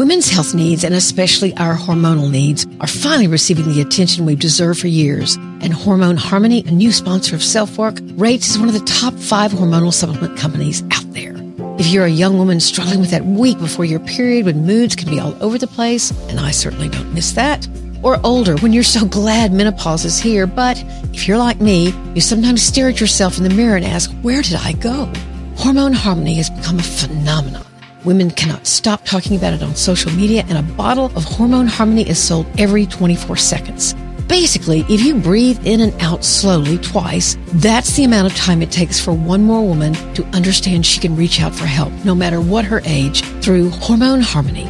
Women's health needs, and especially our hormonal needs, are finally receiving the attention we've deserved for years. And Hormone Harmony, a new sponsor of Self Work, rates as one of the top five hormonal supplement companies out there. If you're a young woman struggling with that week before your period when moods can be all over the place, and I certainly don't miss that, or older when you're so glad menopause is here, but if you're like me, you sometimes stare at yourself in the mirror and ask, where did I go? Hormone Harmony has become a phenomenon. Women cannot stop talking about it on social media, and a bottle of Hormone Harmony is sold every 24 seconds. Basically, if you breathe in and out slowly twice, that's the amount of time it takes for one more woman to understand she can reach out for help, no matter what her age, through Hormone Harmony.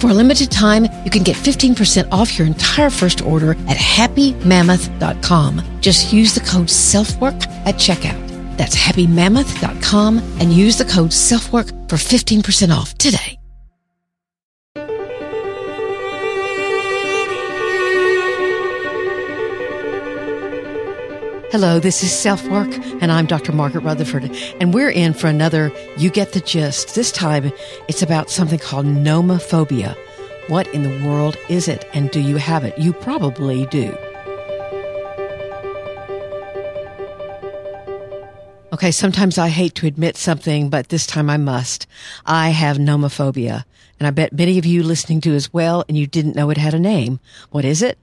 For a limited time, you can get 15% off your entire first order at happymammoth.com. Just use the code SELFWORK at checkout. That's happymammoth.com and use the code SELFWORK for 15% off today. Hello, this is Self Work, and I'm Dr. Margaret Rutherford, and we're in for another You Get the Gist. This time, it's about something called nomophobia. What in the world is it, and do you have it? You probably do. Okay, sometimes I hate to admit something, but this time I must. I have nomophobia, and I bet many of you listening to as well, and you didn't know it had a name. What is it?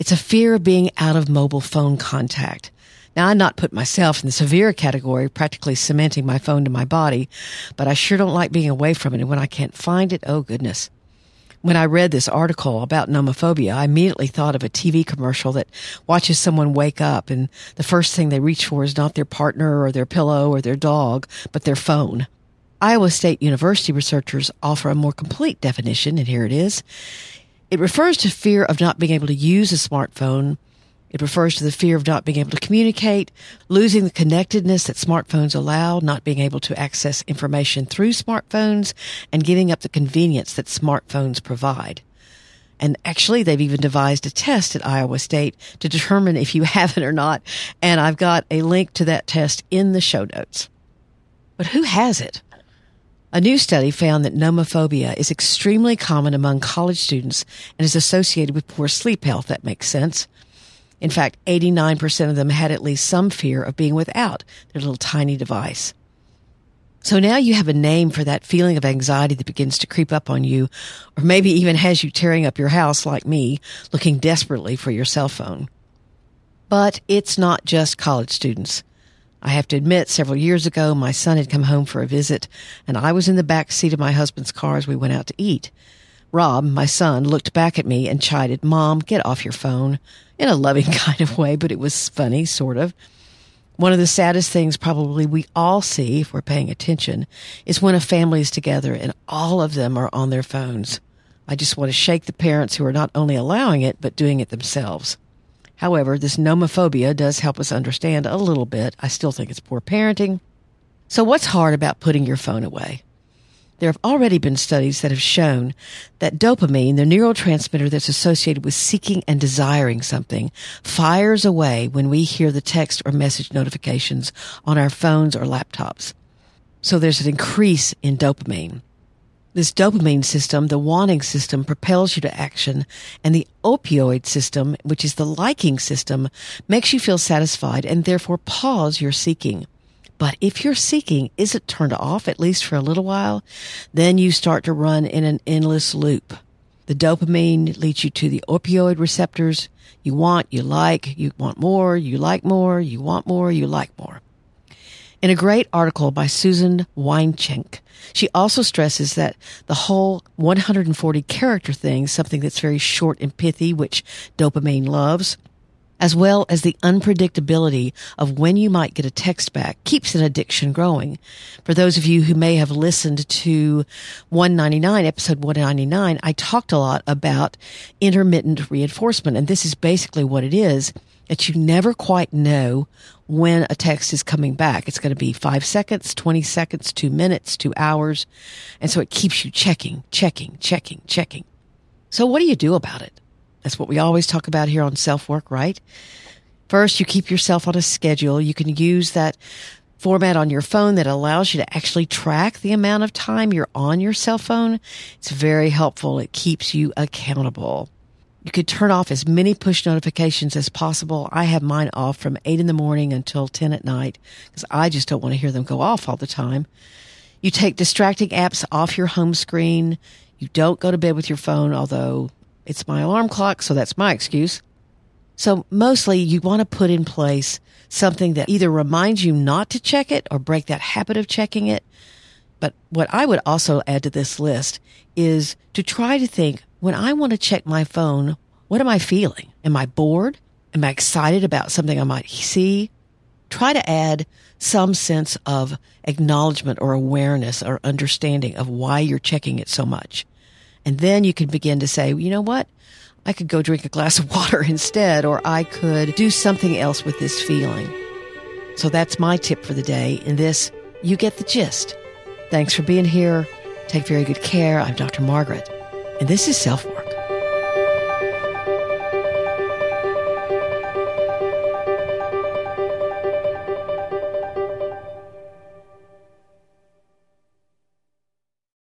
It's a fear of being out of mobile phone contact. Now, I'm not put myself in the severe category, practically cementing my phone to my body, but I sure don't like being away from it. And when I can't find it, oh goodness. When I read this article about nomophobia, I immediately thought of a TV commercial that watches someone wake up and the first thing they reach for is not their partner or their pillow or their dog, but their phone. Iowa State University researchers offer a more complete definition, and here it is. It refers to fear of not being able to use a smartphone it refers to the fear of not being able to communicate, losing the connectedness that smartphones allow, not being able to access information through smartphones, and giving up the convenience that smartphones provide. And actually, they've even devised a test at Iowa State to determine if you have it or not. And I've got a link to that test in the show notes. But who has it? A new study found that nomophobia is extremely common among college students and is associated with poor sleep health. That makes sense. In fact, 89% of them had at least some fear of being without their little tiny device. So now you have a name for that feeling of anxiety that begins to creep up on you, or maybe even has you tearing up your house like me, looking desperately for your cell phone. But it's not just college students. I have to admit, several years ago, my son had come home for a visit, and I was in the back seat of my husband's car as we went out to eat. Rob, my son, looked back at me and chided, Mom, get off your phone in a loving kind of way, but it was funny, sort of. One of the saddest things probably we all see if we're paying attention is when a family is together and all of them are on their phones. I just want to shake the parents who are not only allowing it, but doing it themselves. However, this nomophobia does help us understand a little bit. I still think it's poor parenting. So what's hard about putting your phone away? There have already been studies that have shown that dopamine, the neurotransmitter that's associated with seeking and desiring something, fires away when we hear the text or message notifications on our phones or laptops. So there's an increase in dopamine. This dopamine system, the wanting system, propels you to action, and the opioid system, which is the liking system, makes you feel satisfied and therefore pause your seeking. But if your seeking isn't turned off, at least for a little while, then you start to run in an endless loop. The dopamine leads you to the opioid receptors. You want, you like, you want more, you like more, you want more, you like more. In a great article by Susan Weinschenk, she also stresses that the whole 140 character thing, something that's very short and pithy, which dopamine loves, as well as the unpredictability of when you might get a text back keeps an addiction growing. For those of you who may have listened to 199, episode 199, I talked a lot about intermittent reinforcement. And this is basically what it is that you never quite know when a text is coming back. It's going to be five seconds, 20 seconds, two minutes, two hours. And so it keeps you checking, checking, checking, checking. So what do you do about it? That's what we always talk about here on self work, right? First, you keep yourself on a schedule. You can use that format on your phone that allows you to actually track the amount of time you're on your cell phone. It's very helpful. It keeps you accountable. You could turn off as many push notifications as possible. I have mine off from 8 in the morning until 10 at night because I just don't want to hear them go off all the time. You take distracting apps off your home screen. You don't go to bed with your phone, although it's my alarm clock, so that's my excuse. So mostly you want to put in place something that either reminds you not to check it or break that habit of checking it. But what I would also add to this list is to try to think when I want to check my phone, what am I feeling? Am I bored? Am I excited about something I might see? Try to add some sense of acknowledgement or awareness or understanding of why you're checking it so much. And then you can begin to say, you know what? I could go drink a glass of water instead, or I could do something else with this feeling. So that's my tip for the day. In this, you get the gist. Thanks for being here. Take very good care. I'm Dr. Margaret, and this is Self Work.